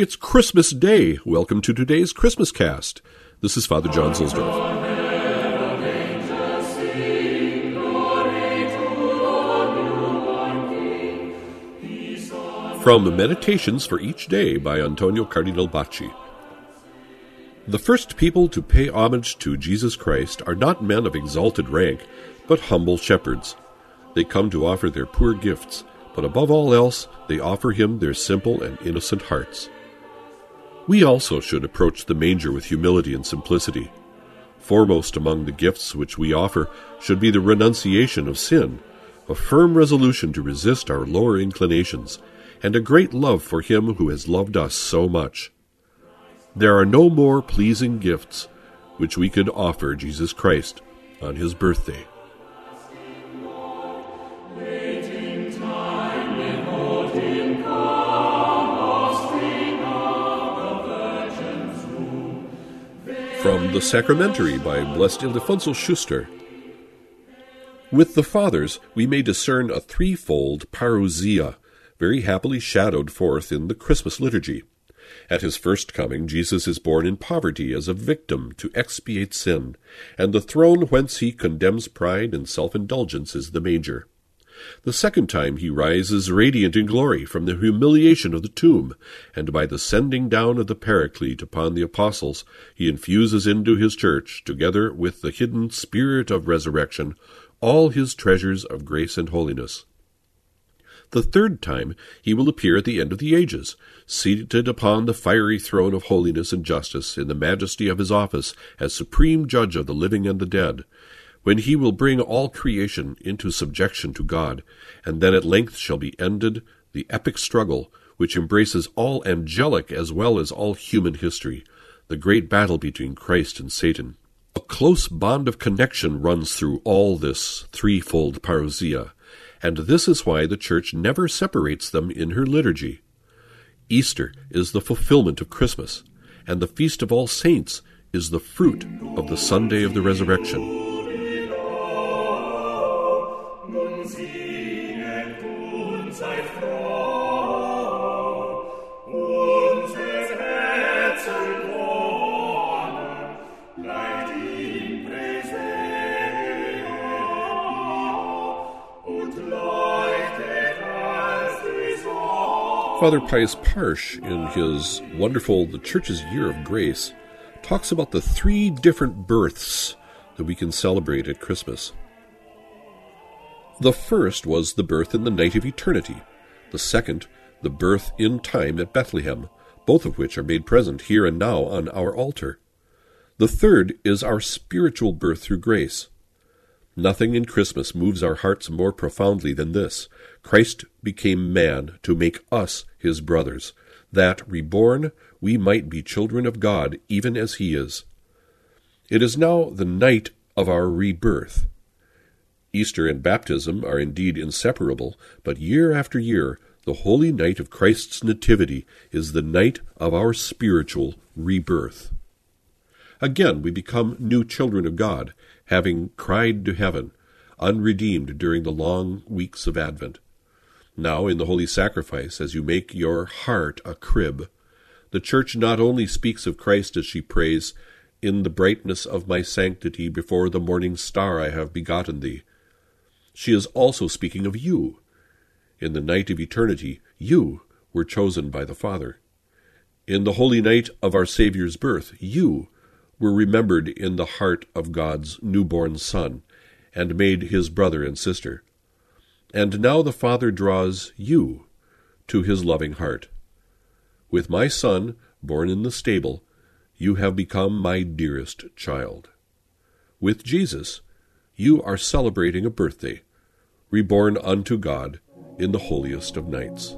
It's Christmas Day. Welcome to today's Christmas cast. This is Father John Zuhlsdorf. From Meditations for Each Day by Antonio Cardinal Bacci. The first people to pay homage to Jesus Christ are not men of exalted rank, but humble shepherds. They come to offer their poor gifts, but above all else, they offer him their simple and innocent hearts. We also should approach the manger with humility and simplicity. Foremost among the gifts which we offer should be the renunciation of sin, a firm resolution to resist our lower inclinations, and a great love for Him who has loved us so much. There are no more pleasing gifts which we could offer Jesus Christ on His birthday. From the Sacramentary by Blessed Ildefonso Schuster. With the Fathers, we may discern a threefold parousia, very happily shadowed forth in the Christmas liturgy. At his first coming, Jesus is born in poverty as a victim to expiate sin, and the throne whence he condemns pride and self indulgence is the manger. The second time he rises radiant in glory from the humiliation of the tomb, and by the sending down of the Paraclete upon the apostles, he infuses into his church, together with the hidden spirit of resurrection, all his treasures of grace and holiness. The third time he will appear at the end of the ages, seated upon the fiery throne of holiness and justice in the majesty of his office as supreme judge of the living and the dead, when he will bring all creation into subjection to God, and then at length shall be ended the epic struggle which embraces all angelic as well as all human history, the great battle between Christ and Satan. A close bond of connection runs through all this threefold parousia, and this is why the Church never separates them in her liturgy. Easter is the fulfillment of Christmas, and the Feast of All Saints is the fruit of the Sunday of the Resurrection. Father Pius Parsch, in his wonderful The Church's Year of Grace, talks about the three different births that we can celebrate at Christmas. The first was the birth in the night of eternity, the second, the birth in time at Bethlehem, both of which are made present here and now on our altar. The third is our spiritual birth through grace. Nothing in Christmas moves our hearts more profoundly than this. Christ became man to make us his brothers, that, reborn, we might be children of God, even as he is. It is now the night of our rebirth. Easter and baptism are indeed inseparable, but year after year, the holy night of Christ's Nativity is the night of our spiritual rebirth. Again, we become new children of God, having cried to heaven, unredeemed during the long weeks of Advent. Now, in the Holy Sacrifice, as you make your heart a crib, the Church not only speaks of Christ as she prays, In the brightness of my sanctity before the morning star I have begotten thee. She is also speaking of you. In the night of eternity, you were chosen by the Father. In the holy night of our Saviour's birth, you were remembered in the heart of God's newborn Son, and made his brother and sister. And now the Father draws you to his loving heart. With my Son, born in the stable, you have become my dearest child. With Jesus, you are celebrating a birthday, reborn unto God in the holiest of nights.